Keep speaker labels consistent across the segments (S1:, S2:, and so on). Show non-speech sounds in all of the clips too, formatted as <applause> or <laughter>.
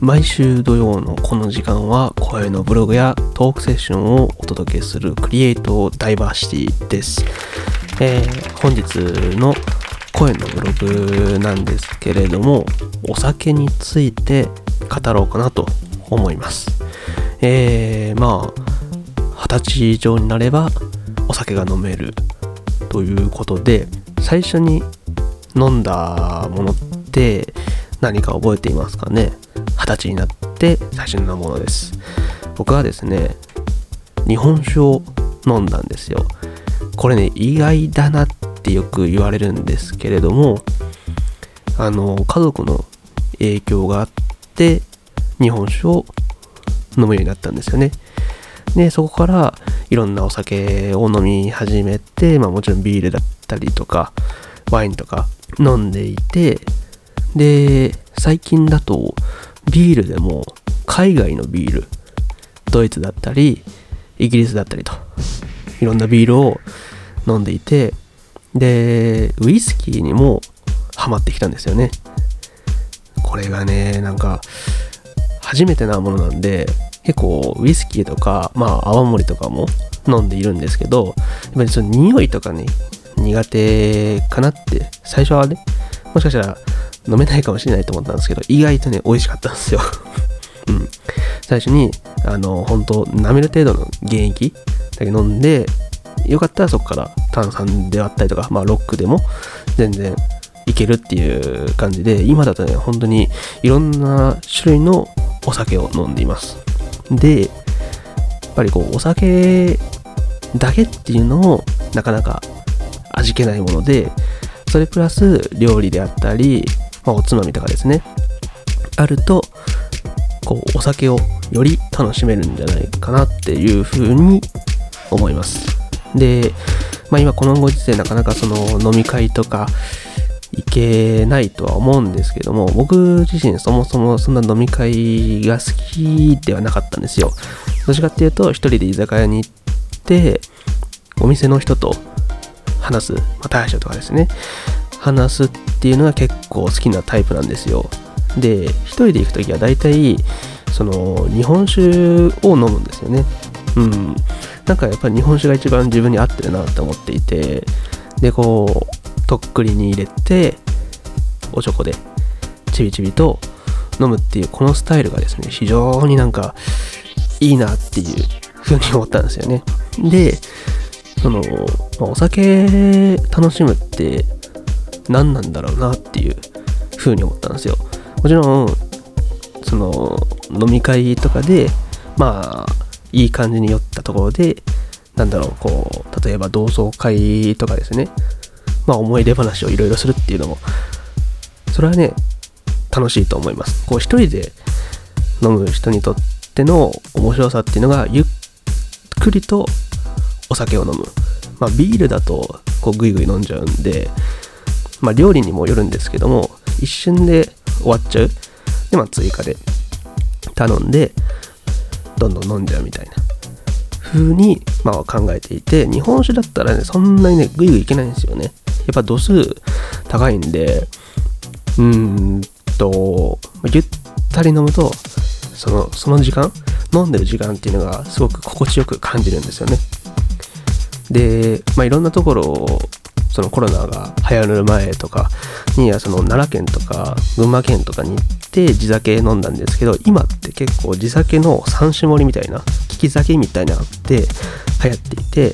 S1: 毎週土曜のこの時間は声のブログやトークセッションをお届けするクリエイトダイバーシティです。えー本日の声のブログなんですけれども、お酒について語ろうかなと思います。えー、まあ、二十歳以上になればお酒が飲めるということで、最初に飲んだものって何か覚えていますかね？二十歳になって最初に飲むものです。僕はですね日本酒を飲んだんですよ。これね意外だなってよく言われるんですけれどもあの家族の影響があって日本酒を飲むようになったんですよね。でそこからいろんなお酒を飲み始めて、まあ、もちろんビールだったりとかワインとか飲んでいてで最近だとビールでも海外のビールドイツだったりイギリスだったりといろんなビールを飲んでいてでウイスキーにもハマってきたんですよね。これがねなんか初めてなものなんで結構ウイスキーとかまあ泡盛とかも飲んでいるんですけどやっぱりその匂いとかね苦手かなって最初はねもしかしたら飲めないかもしれないと思ったんですけど意外とね美味しかったんですよ。<laughs> うん。最初にあの本当舐める程度の原液だけ飲んでよかったらそこから炭酸であったりとかまあロックでも全然いけるっていう感じで今だとね本当にいろんな種類のお酒を飲んでいます。でやっぱりこうお酒だけっていうのもなかなか味気ないものでそれプラス料理であったり、まあ、おつまみとかですね。あるとこうお酒をより楽しめるんじゃないかなっていうふうに思います。で、まあ、今このご時世なかなかその飲み会とか行けないとは思うんですけども僕自身そもそもそんな飲み会が好きではなかったんですよ。どっちかっていうと一人で居酒屋に行ってお店の人と話す、まあ、大将とかですね。話すっていうのが結構好きなタイプなんですよ。で一人で行く時は大体その日本酒を飲むんですよね。うん。なんかやっぱり日本酒が一番自分に合ってるなって思っていてでこうとっくりに入れておちょこでちびちびと飲むっていうこのスタイルがですね非常になんかいいなっていうふうに思ったんですよね。でその、まお酒楽しむって何なんだろうなっていうふうに思ったんですよ。もちろんその飲み会とかでまあいい感じに酔ったところでなんだろうこう例えば同窓会とかですね。まあ思い出話をいろいろするっていうのもそれはね楽しいと思います。こう一人で飲む人にとっての面白さっていうのがゆっくりとお酒を飲む。まあビールだとこうグイグイ飲んじゃうんでまあ料理にもよるんですけども一瞬で終わっちゃう。でまあ追加で頼んでどんどん飲んじゃうみたいな。風に、まあ、考えていて日本酒だったらねそんなにねグイグイいけないんですよね。やっぱ度数高いんでうーんとゆったり飲むとそのその時間飲んでる時間っていうのがすごく心地よく感じるんですよね。で、まあ、いろんなところをそのコロナが流行る前とかにはその奈良県とか群馬県とかに行って地酒飲んだんですけど今って結構地酒の三種盛りみたいな利き酒みたいなのって流行っていて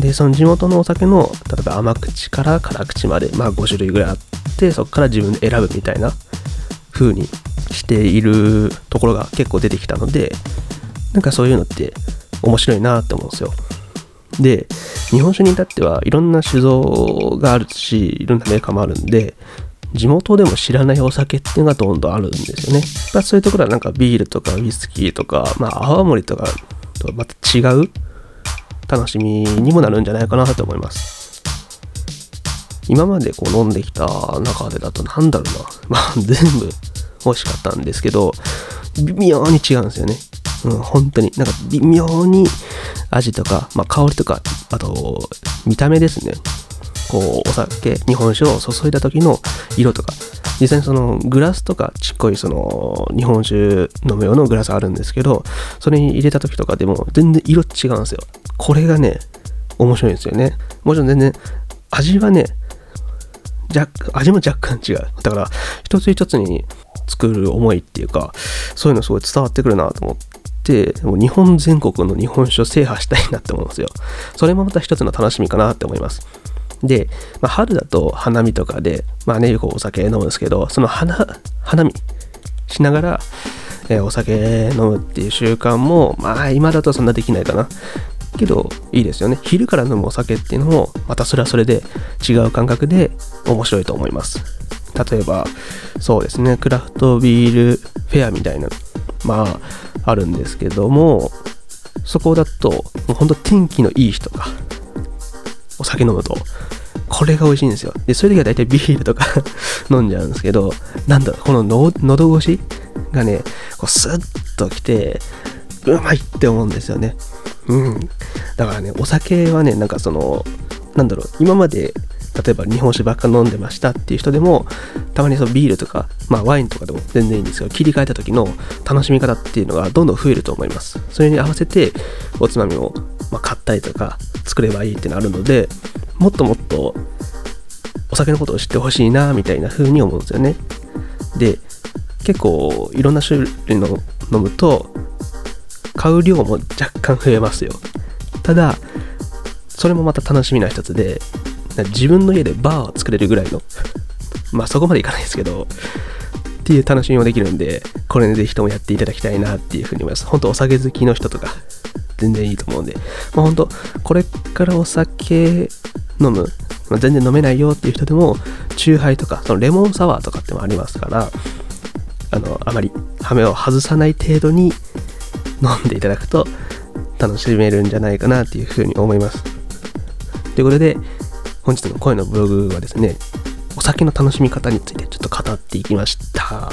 S1: でその地元のお酒の例えば甘口から辛口までまあ5種類ぐらいあってそこから自分で選ぶみたいな風にしているところが結構出てきたのでなんかそういうのって面白いなって思うんですよ。で日本酒に至ってはいろんな酒造があるしいろんなメーカーもあるんで地元でも知らないお酒っていうのがどんどんあるんですよね、まあ、そういうところはなんかビールとかウイスキーとか、まあ、泡盛とかとはまた違う楽しみにもなるんじゃないかなと思います。今までこう飲んできた中でだとなんだろうな。まあ全部美味しかったんですけど微妙に違うんですよね。うん、本当になんか微妙に味とか、まあ、香りとかあと見た目ですねこうお酒日本酒を注いだ時の色とか実際にそのグラスとかちっこいその日本酒飲む用のグラスあるんですけど、それに入れた時とかでも全然色違うんですよ。これがね、面白いんですよね。もちろん全然味はね、味も若干違う。だから一つ一つに作る思いっていうか、そういうのすごい伝わってくるなと思っ、もう日本全国の日本酒を制覇したいなって思うんですよ。それもまた一つの楽しみかなって思います。で、まあ、春だと花見とかで、まあね、よくお酒飲むんですけど、その花、花見しながら、えー、お酒飲むっていう習慣も、まあ今だとそんなできないかな。けど、いいですよね。昼から飲むお酒っていうのも、またそれはそれで違う感覚で面白いと思います。例えば、そうですね、クラフトビールフェアみたいな、まあ、あるんですけども、そこだと、もうほんと天気のいい日とか、お酒飲むと、これが美味しいんですよ。で、そういう時は大体ビールとか <laughs> 飲んじゃうんですけど、なんだこの喉越しがね、こうスッときて、うまいって思うんですよね。うん。だからね、お酒はね、なんかその、なんだろう、今まで、例えば日本酒ばっか飲んでましたっていう人でも、たまにそのビールとか、まあワインとかでも全然いいんですけど、切り替えた時の楽しみ方っていうのがどんどん増えると思います。それに合わせて、おつまみを、ま買ったりとか、作ればいいってなるので、もっともっとお酒のことを知ってほしいな、みたいな風に思うんですよね。で、結構いろんな種類の飲むと、買う量も若干増えますよ。ただ、それもまた楽しみな一つで、自分の家でバーを作れるぐらいの、まあそこまでいかないですけど、っていう楽しみもできるんで、これね、ぜひともやっていただきたいなっていうふうに思います。本当お酒好きの人とか、全然いいと思うんで、まあ本当これからお酒飲む、まあ、全然飲めないよっていう人でも、チューハイとか、そのレモンサワーとかってもありますから、あの、あまりハメを外さない程度に飲んでいただくと楽しめるんじゃないかなっていうふうに思います。ということで、本日の声のブログはですね、お酒の楽しみ方についてちょっと語っていきました。